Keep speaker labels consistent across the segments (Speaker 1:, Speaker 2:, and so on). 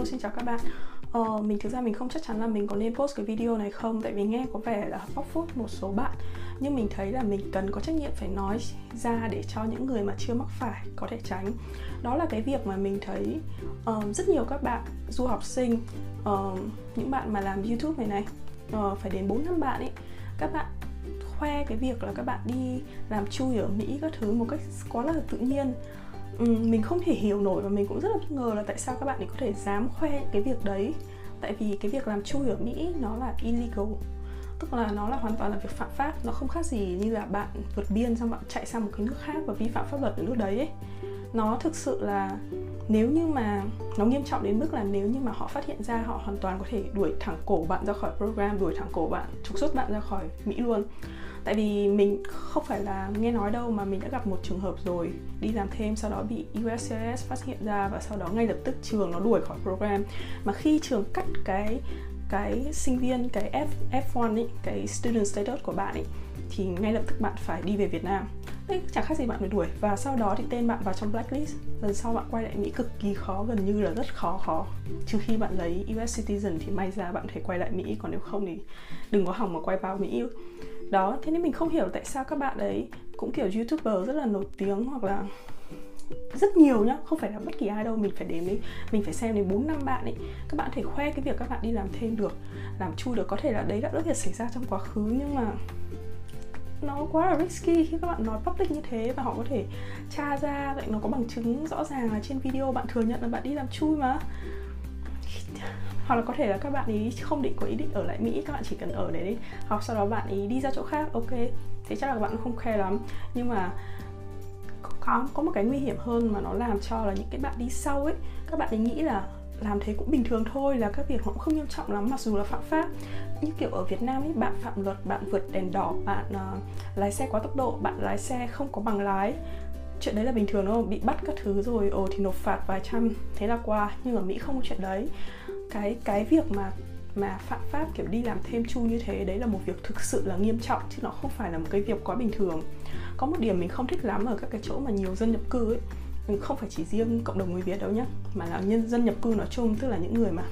Speaker 1: Hello, xin chào các bạn. Ờ, mình thực ra mình không chắc chắn là mình có nên post cái video này không Tại vì nghe có vẻ là bóc phốt một số bạn. Nhưng mình thấy là mình cần có trách nhiệm phải nói ra để cho những người mà chưa mắc phải có thể tránh. Đó là cái việc mà mình thấy um, rất nhiều các bạn du học sinh um, Những bạn mà làm YouTube này này uh, Phải đến 4 năm bạn ấy Các bạn khoe cái việc là các bạn đi làm chui ở Mỹ các thứ một cách quá là tự nhiên. Ừ, mình không thể hiểu nổi và mình cũng rất là bất ngờ là tại sao các bạn ấy có thể dám khoe cái việc đấy. Tại vì cái việc làm chui ở mỹ nó là illegal. Tức là nó là hoàn toàn là việc phạm pháp, nó không khác gì như là bạn vượt biên xong bạn chạy sang một cái nước khác và vi phạm pháp luật ở nước đấy ấy. nó thực sự là nếu như mà, nó nghiêm trọng đến mức là nếu như mà họ phát hiện ra họ hoàn toàn có thể đuổi thẳng cổ bạn ra khỏi program, đuổi thẳng cổ bạn, trục xuất bạn ra khỏi mỹ luôn tại vì mình không phải là nghe nói đâu mà mình đã gặp một trường hợp rồi. Đi làm thêm sau đó bị USCIS phát hiện ra và sau đó ngay lập tức trường nó đuổi khỏi program. Mà khi trường cắt cái cái sinh viên cái F F1 ấy, cái student status của bạn ấy thì ngay lập tức bạn phải đi về Việt Nam. Đấy, chẳng khác gì bạn phải đuổi. Và sau đó thì tên bạn vào trong blacklist. Lần sau bạn quay lại Mỹ cực kỳ khó gần như là rất khó khó. Trừ khi bạn lấy US citizen thì may ra bạn thể quay lại Mỹ còn nếu không thì đừng có hỏng mà quay vào Mỹ đó, thế nên mình không hiểu tại sao các bạn ấy cũng kiểu youtuber rất là nổi tiếng hoặc là rất nhiều nhá. Không phải là bất kỳ ai đâu, mình phải đến đấy, mình phải xem đến bốn năm bạn ấy. Các bạn thể khoe cái việc các bạn đi làm thêm được, làm chui được. Có thể là đấy đã rất là xảy ra trong quá khứ nhưng mà nó quá là risky khi các bạn nói public như thế và họ có thể tra ra vậy nó có bằng chứng rõ ràng là trên video bạn thừa nhận là bạn đi làm chui mà hoặc là có thể là các bạn ý không định có ý định ở lại Mỹ các bạn chỉ cần ở đấy đi học sau đó bạn ý đi ra chỗ khác ok. Thế chắc là các bạn không khe lắm. Nhưng mà có có một cái nguy hiểm hơn mà nó làm cho là những cái bạn đi sau ấy các bạn ấy nghĩ là làm thế cũng bình thường thôi là các việc họ cũng không nghiêm trọng lắm mặc dù là phạm pháp. Như kiểu ở Việt Nam ấy bạn phạm luật bạn vượt đèn đỏ bạn uh, lái xe quá tốc độ bạn lái xe không có bằng lái. Chuyện đấy là bình thường đúng không? Bị bắt các thứ rồi ồ thì nộp phạt vài trăm thế là qua. Nhưng ở mỹ không có chuyện đấy cái cái việc mà mà phạm pháp, kiểu, đi làm thêm chu như thế, đấy là một việc thực sự là nghiêm trọng, chứ nó không phải là một cái việc quá bình thường. Có một điểm mình không thích lắm ở các cái chỗ mà nhiều dân nhập cư ấy, mình không phải chỉ riêng cộng đồng người việt đâu nhá, mà là nhân, dân nhập cư nói chung, tức là những người mà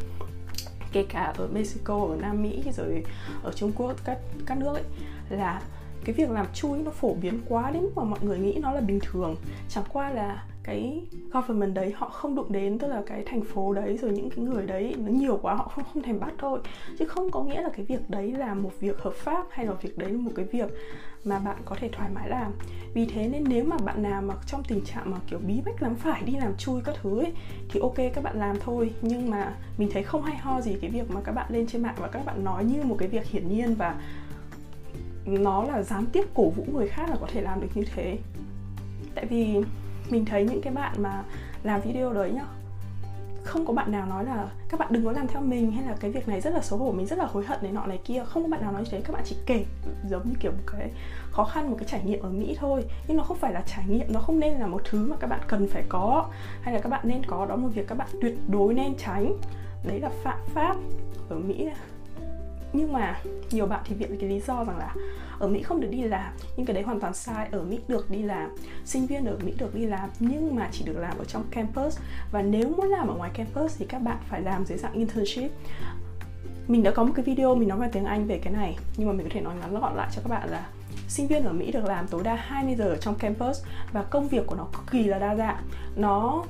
Speaker 1: kể cả ở mexico, ở nam mỹ, rồi ở trung quốc, các các nước ấy, là cái việc làm chui nó phổ biến quá đến mức mà mọi người nghĩ nó là bình thường. Chẳng qua là cái government đấy họ không đụng đến, tức là cái thành phố đấy rồi những cái người đấy, nó nhiều quá họ không không thèm bắt thôi. Chứ không có nghĩa là cái việc đấy là một việc hợp pháp hay là việc đấy là một cái việc mà bạn có thể thoải mái làm. Vì thế nên nếu mà bạn nào mà trong tình trạng mà kiểu bí bách lắm, phải đi làm chui các thứ ấy, thì ok, các bạn làm thôi. Nhưng mà mình thấy không hay ho gì cái việc mà các bạn lên trên mạng và các bạn nói như một cái việc hiển nhiên và nó là gián tiếp cổ vũ người khác là có thể làm được như thế. Tại vì mình thấy những cái bạn mà làm video đấy nhá, không có bạn nào nói là các bạn đừng có làm theo mình, hay là cái việc này rất là xấu hổ, mình rất là hối hận này nọ này kia. Không có bạn nào nói như thế, các bạn chỉ kể giống như kiểu một cái khó khăn, một cái trải nghiệm ở mỹ thôi. Nhưng nó không phải là trải nghiệm, nó không nên là một thứ mà các bạn cần phải có, hay là các bạn nên có. Đó một việc các bạn tuyệt đối nên tránh. Đấy là phạm pháp ở mỹ nhưng mà nhiều bạn thì viện cái lý do rằng là ở Mỹ không được đi làm. Nhưng cái đấy hoàn toàn sai. Ở Mỹ được đi làm, sinh viên ở Mỹ được đi làm, nhưng mà chỉ được làm ở trong campus. Và nếu muốn làm ở ngoài campus thì các bạn phải làm dưới dạng internship. Mình đã có một cái video, mình nói về tiếng Anh về cái này, nhưng mà mình có thể nói ngắn gọn lại cho các bạn là sinh viên ở Mỹ được làm tối đa 20 giờ trong campus và công việc của nó cực kỳ là đa dạng. Nó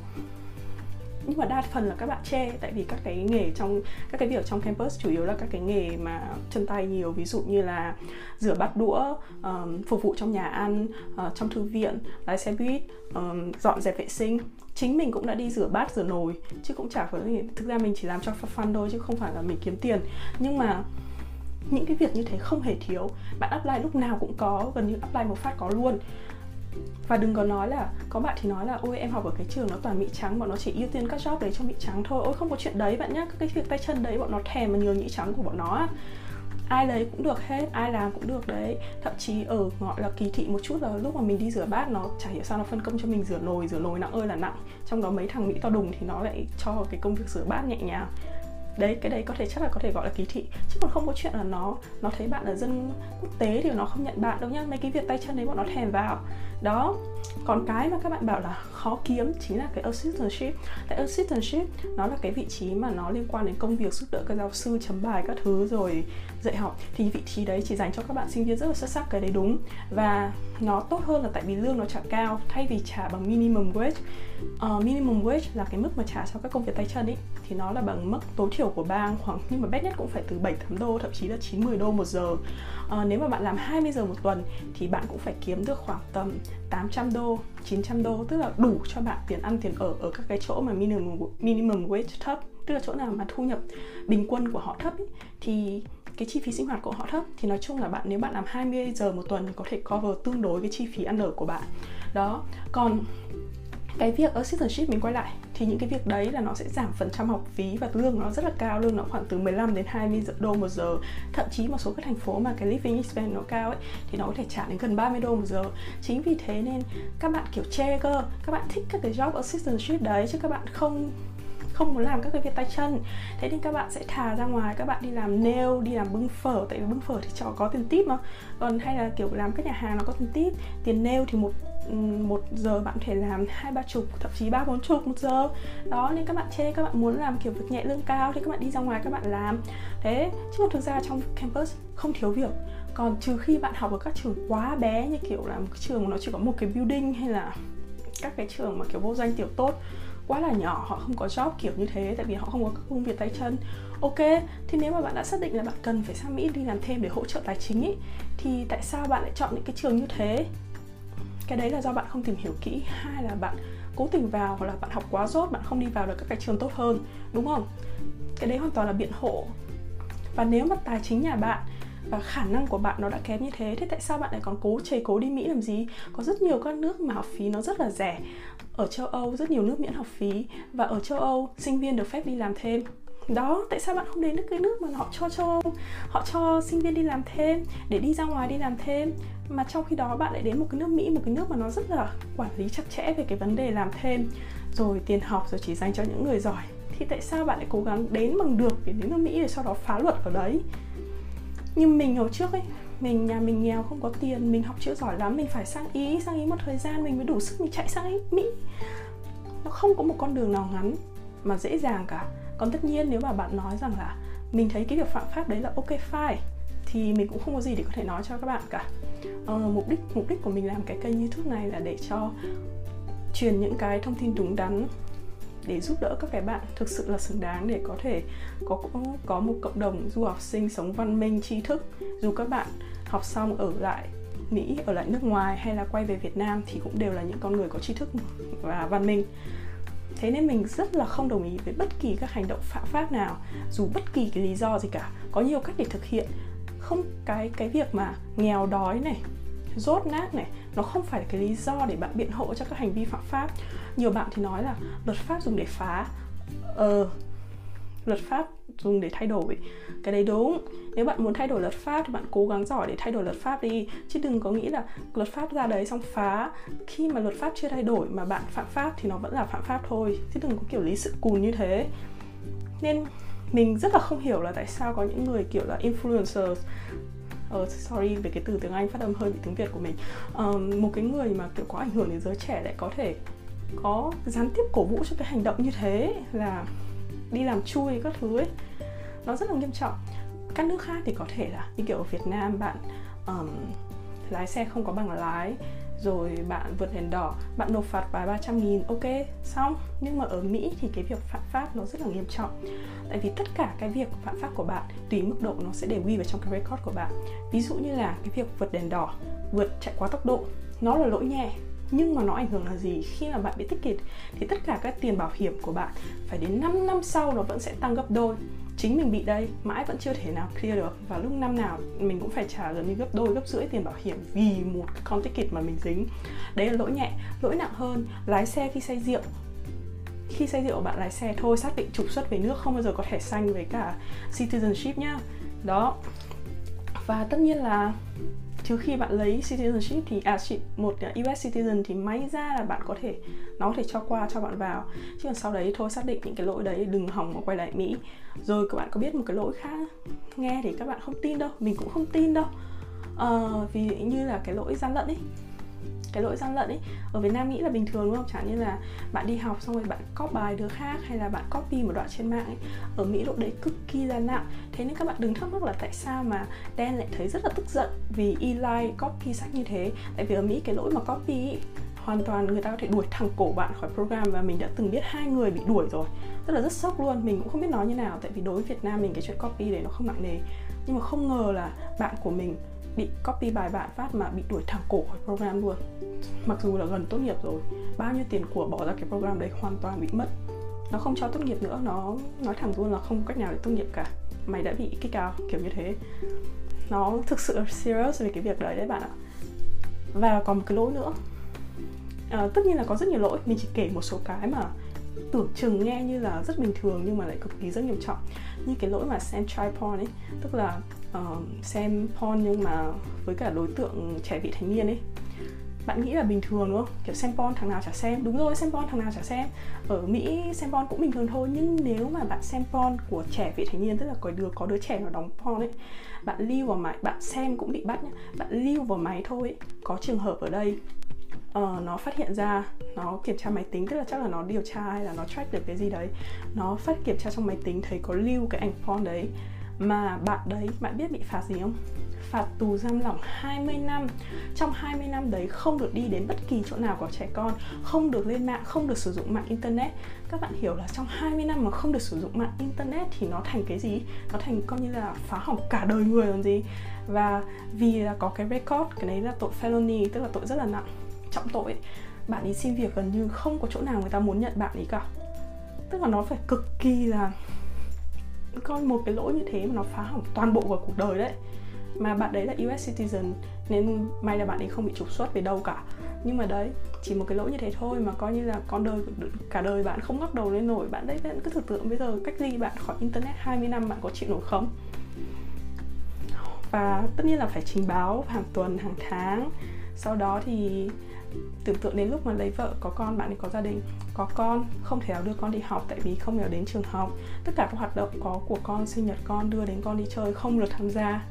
Speaker 1: nhưng mà đa phần là các bạn chê tại vì các cái nghề trong các cái việc trong campus chủ yếu là các cái nghề mà chân tay nhiều ví dụ như là rửa bát đũa um, phục vụ trong nhà ăn uh, trong thư viện lái xe buýt um, dọn dẹp vệ sinh. Chính mình cũng đã đi rửa bát rửa nồi chứ cũng chả phải thực ra mình chỉ làm cho fun thôi chứ không phải là mình kiếm tiền. Nhưng mà những cái việc như thế không hề thiếu. Bạn apply lúc nào cũng có gần như apply một phát có luôn và đừng có nói là, có bạn thì nói là, ôi, em học ở cái trường nó toàn mỹ trắng, bọn nó chỉ ưu tiên các job đấy cho mỹ trắng thôi. Ôi, không có chuyện đấy bạn nhá cái việc tay chân đấy bọn nó thèm mà nhường mỹ trắng của bọn nó ai lấy cũng được hết, ai làm cũng được đấy. Thậm chí, ở, gọi là, kỳ thị một chút là lúc mà mình đi rửa bát nó chả hiểu sao nó phân công cho mình rửa nồi rửa nồi nặng ơi là nặng. Trong đó mấy thằng mỹ to đùng thì nó lại cho cái công việc rửa bát nhẹ nhàng. Đấy, cái đấy có thể, chắc là có thể gọi là kỳ thị. Chứ còn không có chuyện là nó nó thấy bạn là dân quốc tế thì nó không nhận bạn đâu nhá. Mấy cái việc tay chân đấy bọn nó thèm vào đó còn cái mà các bạn bảo là khó kiếm chính là cái assistantship. Tại assistantship nó là cái vị trí mà nó liên quan đến công việc giúp đỡ các giáo sư chấm bài các thứ rồi dạy học thì vị trí đấy chỉ dành cho các bạn sinh viên rất là xuất sắc cái đấy đúng. Và nó tốt hơn là tại vì lương nó trả cao thay vì trả bằng minimum wage. Uh, minimum wage là cái mức mà trả cho các công việc tay chân ấy thì nó là bằng mức tối thiểu của bang khoảng nhưng mà bét nhất cũng phải từ 7 8 đô thậm chí là 9 10 đô một giờ. uh, nếu mà bạn làm 20 giờ một tuần thì bạn cũng phải kiếm được khoảng tầm 800 đô, 900 đô tức là đủ cho bạn tiền ăn tiền ở ở các cái chỗ mà minimum minimum wage thấp, tức là chỗ nào mà thu nhập bình quân của họ thấp ý, thì cái chi phí sinh hoạt của họ thấp. Thì nói chung là bạn nếu bạn làm 20 giờ một tuần có thể cover tương đối cái chi phí ăn ở của bạn. Đó còn cái việc assistantship mình quay lại, thì những cái việc đấy là nó sẽ giảm phần trăm học phí và lương nó rất là cao, lương nó khoảng từ 15 đến 20 đô một giờ. Thậm chí một số các thành phố mà cái living expense nó cao ấy, thì nó có thể trả đến gần 30 đô một giờ. Chính vì thế nên các bạn kiểu che cơ, các bạn thích các cái job assistantship đấy, chứ các bạn không không muốn làm các cái việc tay chân. Thế nên các bạn sẽ thà ra ngoài, các bạn đi làm nail, đi làm bưng phở, tại vì bưng phở thì cho có tiền tip mà. Còn hay là kiểu làm các nhà hàng nó có tiền tip, tiền nail thì một một giờ bạn có thể làm hai ba chục, thậm chí ba bốn chục một giờ. Đó, nên các bạn chê, các bạn muốn làm kiểu việc nhẹ lương cao thì các bạn đi ra ngoài các bạn làm. Thế, chứ còn thực ra trong campus không thiếu việc. Còn trừ khi bạn học ở các trường quá bé như kiểu là một cái trường mà nó chỉ có một cái building hay là các cái trường mà kiểu vô danh tiểu tốt quá là nhỏ, họ không có job kiểu như thế tại vì họ không có các công việc tay chân. Ok thì nếu mà bạn đã xác định là bạn cần phải sang mỹ đi làm thêm để hỗ trợ tài chính ý, thì tại sao bạn lại chọn những cái trường như thế? Cái đấy là do bạn không tìm hiểu kỹ, hai là bạn cố tình vào hoặc là bạn học quá dốt bạn không đi vào được các cái trường tốt hơn, đúng không? Cái đấy hoàn toàn là biện hộ. Và nếu mà tài chính nhà bạn và khả năng của bạn nó đã kém như thế thế tại sao bạn lại còn cố chê cố đi mỹ làm gì? Có rất nhiều các nước mà học phí nó rất là rẻ. Ở châu âu, rất nhiều nước miễn học phí. Và ở châu âu, sinh viên được phép đi làm thêm đó, tại sao bạn không đến được cái nước mà họ cho cho, họ cho sinh viên đi làm thêm, để đi ra ngoài đi làm thêm? Mà trong khi đó bạn lại đến một cái nước mỹ, một cái nước mà nó rất là quản lý chặt chẽ về cái vấn đề làm thêm, rồi tiền học, rồi chỉ dành cho những người giỏi. Thì tại sao bạn lại cố gắng đến bằng được để đến nước mỹ để sau đó phá luật ở đấy? Nhưng mình hồi trước ấy, mình, nhà mình nghèo không có tiền, mình học chưa giỏi lắm, mình phải sang ý sang ý một thời gian mình mới đủ sức mình chạy sang ý, mỹ. Nó không có một con đường nào ngắn mà dễ dàng cả. Còn tất nhiên nếu mà bạn nói rằng là mình thấy cái việc phạm pháp đấy là ok fine thì mình cũng không có gì để có thể nói cho các bạn cả. Ờ, mục đích mục đích của mình làm cái kênh youtube này là để cho truyền những cái thông tin đúng đắn để giúp đỡ các cái bạn thực sự là xứng đáng để có thể có có một cộng đồng du học sinh sống văn minh tri thức. Dù các bạn học xong ở lại Mỹ ở lại nước ngoài hay là quay về Việt Nam thì cũng đều là những con người có tri thức và văn minh thế nên mình rất là không đồng ý với bất kỳ các hành động phạm pháp nào, dù bất kỳ cái lý do gì cả. Có nhiều cách để thực hiện. Không, cái cái việc mà nghèo đói này, rốt nát này, nó không phải là cái lý do để bạn biện hộ cho các hành vi phạm pháp. Nhiều bạn thì nói là luật pháp dùng để phá. Ờ luật pháp dùng để thay đổi. Cái đấy đúng. Nếu bạn muốn thay đổi luật pháp thì bạn cố gắng giỏi để thay đổi luật pháp đi. Chứ đừng có nghĩ là luật pháp ra đấy xong phá. Khi mà luật pháp chưa thay đổi mà bạn phạm pháp thì nó vẫn là phạm pháp thôi. Chứ đừng có kiểu lý sự cùn như thế. Nên mình rất là không hiểu là tại sao có những người kiểu là influencers. Uh, sorry về cái từ tiếng Anh phát âm hơi bị tiếng Việt của mình. Uh, một cái người mà kiểu có ảnh hưởng đến giới trẻ lại có thể có gián tiếp cổ vũ cho cái hành động như thế là đi làm chui các thứ ấy nó rất là nghiêm trọng. Các nước khác thì có thể là như kiểu ở Việt Nam bạn um, lái xe không có bằng lái rồi bạn vượt đèn đỏ bạn nộp phạt vài 300 nghìn ok xong. Nhưng mà ở Mỹ thì cái việc phạm pháp nó rất là nghiêm trọng. Tại vì tất cả cái việc phạm pháp của bạn tùy mức độ nó sẽ để ghi vào trong cái record của bạn. Ví dụ như là cái việc vượt đèn đỏ vượt chạy quá tốc độ nó là lỗi nhẹ nhưng mà nó ảnh hưởng là gì? Khi mà bạn bị ticket thì tất cả các tiền bảo hiểm của bạn phải đến 5 năm sau nó vẫn sẽ tăng gấp đôi. Chính mình bị đây, mãi vẫn chưa thể nào clear được. Và lúc năm nào, mình cũng phải trả gần như gấp đôi, gấp rưỡi tiền bảo hiểm vì một cái con ticket mà mình dính. Đấy là lỗi nhẹ, lỗi nặng hơn. Lái xe khi say rượu, khi say rượu bạn lái xe thôi, xác định trục xuất về nước không bao giờ có thẻ xanh với cả citizenship nhá. Đó và tất nhiên là trừ khi bạn lấy citizenship thì à chị một à, US citizen thì may ra là bạn có thể nó có thể cho qua cho bạn vào. Chứ còn sau đấy thôi xác định những cái lỗi đấy đừng hỏng mà quay lại Mỹ. Rồi các bạn có biết một cái lỗi khác nghe thì các bạn không tin đâu mình cũng không tin đâu. Uh, vì như là cái lỗi gian lận ấy cái lỗi gian lận ấy. Ở Việt Nam nghĩ là bình thường đúng không? Chẳng như là bạn đi học xong rồi bạn copy bài đứa khác hay là bạn copy một đoạn trên mạng ấy. Ở Mỹ lỗi đấy cực kỳ là nặng. Thế nên các bạn đừng thắc mắc là tại sao mà Dan lại thấy rất là tức giận vì Eli copy sách như thế. Tại vì ở Mỹ cái lỗi mà copy ấy, hoàn toàn người ta có thể đuổi thẳng cổ bạn khỏi program và mình đã từng biết hai người bị đuổi rồi. Rất là rất sốc luôn. Mình cũng không biết nói như nào. Tại vì đối với Việt Nam mình cái chuyện copy đấy nó không nặng nề. Nhưng mà không ngờ là bạn của mình bị copy bài bạn phát mà bị đuổi thẳng cổ khỏi program luôn. Mặc dù là gần tốt nghiệp rồi bao nhiêu tiền của bỏ ra cái program đấy hoàn toàn bị mất. Nó không cho tốt nghiệp nữa nó nói thẳng luôn là không có cách nào để tốt nghiệp cả. Mày đã bị kick out kiểu như thế. Nó thực sự serious về cái việc đấy đấy bạn ạ. Và còn một cái lỗi nữa. À, tất nhiên là có rất nhiều lỗi mình chỉ kể một số cái mà tưởng chừng nghe như là rất bình thường nhưng mà lại cực kỳ rất nghiêm trọng. Như cái lỗi mà xem try porn ấy tức là uh, xem porn nhưng mà với cả đối tượng trẻ vị thành niên ấy. Bạn nghĩ là bình thường đúng không? Kiểu xem porn thằng nào chả xem. Đúng rồi xem porn thằng nào chả xem. Ở mỹ xem porn cũng bình thường thôi nhưng nếu mà bạn xem porn của trẻ vị thành niên tức là có đứa có đứa trẻ nó đóng porn ấy bạn lưu vào máy bạn xem cũng bị bắt nhá. Bạn lưu vào máy thôi ấy. có trường hợp ở đây. Uh, nó phát hiện ra nó kiểm tra máy tính tức là chắc là nó điều tra hay là nó track được cái gì đấy. Nó phát kiểm tra trong máy tính thấy có lưu cái ảnh porn đấy mà bạn đấy bạn biết bị phạt gì không? Phạt tù giam lỏng 20 năm. Trong 20 năm đấy không được đi đến bất kỳ chỗ nào có trẻ con Không được lên mạng, không được sử dụng mạng internet. Các bạn hiểu là trong 20 năm mà không được sử dụng mạng internet thì nó thành cái gì? Nó thành coi như là phá hỏng cả đời người làm gì. Và vì là có cái record, cái đấy là tội felony, tức là tội rất là nặng trọng tội Bạn ấy xin việc gần như không có chỗ nào người ta muốn nhận bạn ấy cả. Tức là nó phải cực kỳ là coi một cái lỗi như thế mà nó phá hỏng toàn bộ của cuộc đời đấy. Mà bạn đấy là US citizen, nên may là bạn ấy không bị trục xuất về đâu cả. Nhưng mà đấy, chỉ một cái lỗi như thế thôi mà coi như là con đời cả đời bạn không ngóc đầu lên nổi. Bạn đấy bạn cứ tưởng tượng bây giờ cách ly bạn khỏi internet 20 năm bạn có chịu nổi không? Và tất nhiên là phải trình báo hàng tuần, hàng tháng. Sau đó thì tưởng tượng đến lúc mà lấy vợ, có con, bạn ấy có gia đình, có con, không thể nào đưa con đi học tại vì không thể đến trường học. Tất cả các hoạt động có của con, sinh nhật con, đưa đến con đi chơi không được tham gia.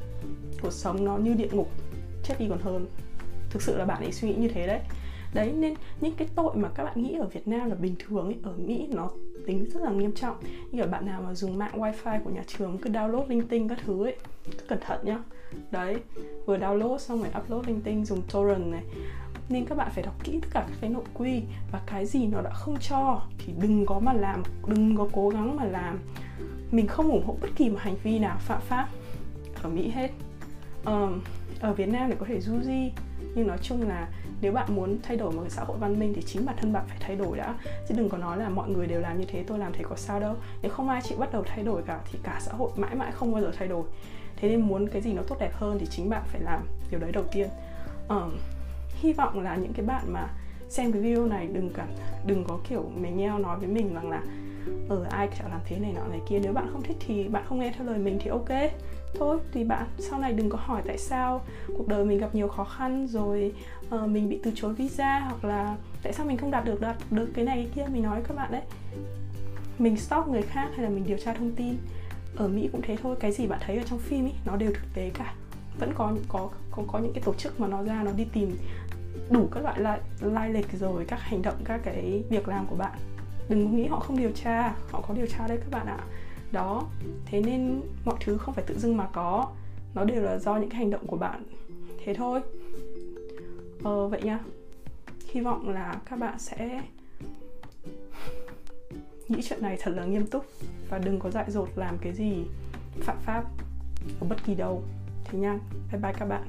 Speaker 1: Cuộc sống nó như địa ngục, chết đi còn hơn. Thực sự là bạn ấy suy nghĩ như thế đấy. Đấy, nên những cái tội mà các bạn nghĩ ở Việt Nam là bình thường ấy, ở Mỹ nó tính rất là nghiêm trọng. Như ở bạn nào mà dùng mạng wifi của nhà trường cứ download linh tinh các thứ ấy, cứ cẩn thận nhá. Đấy, vừa download xong rồi upload linh tinh, dùng torrent này nên các bạn phải đọc kỹ tất cả các cái nội quy và cái gì nó đã không cho. Thì đừng có mà làm đừng có cố gắng mà làm. Mình không ủng hộ bất kỳ một hành vi nào phạm pháp ở mỹ hết. Um, ở việt nam thì có thể du di nhưng nói chung là nếu bạn muốn thay đổi một cái xã hội văn minh thì chính bản thân bạn phải thay đổi đã. Chứ đừng có nói là mọi người đều làm như thế tôi làm thế có sao đâu. Nếu không ai chịu bắt đầu thay đổi cả thì cả xã hội mãi mãi không bao giờ thay đổi. Thế nên muốn cái gì nó tốt đẹp hơn thì chính bạn phải làm điều đấy đầu tiên. Um, hy vọng là những cái bạn mà xem cái video này đừng cảm đừng có kiểu mình nheo nói với mình rằng là ở ừ, ai chẳng làm thế này nọ này kia nếu bạn không thích thì bạn không nghe theo lời mình thì ok. Thôi thì bạn sau này đừng có hỏi tại sao cuộc đời mình gặp nhiều khó khăn rồi uh, mình bị từ chối visa hoặc là tại sao mình không đạt được đạt được cái này cái kia mình nói với các bạn đấy. Mình stop người khác hay là mình điều tra thông tin ở mỹ cũng thế thôi cái gì bạn thấy ở trong phim ý nó đều thực tế cả vẫn có có có có những cái tổ chức mà nó ra nó đi tìm đủ các loại lai, lai lịch rồi các hành động các cái việc làm của bạn. Đừng nghĩ họ không điều tra họ có điều tra đấy các bạn ạ. Đó thế nên mọi thứ không phải tự dưng mà có nó đều là do những cái hành động của bạn. Thế thôi. Ờ, vậy nha. Hy vọng là các bạn sẽ nghĩ chuyện này thật là nghiêm túc và đừng có dại dột làm cái gì phạm pháp ở bất kỳ đâu. Thúy Nhan. bye bye các bạn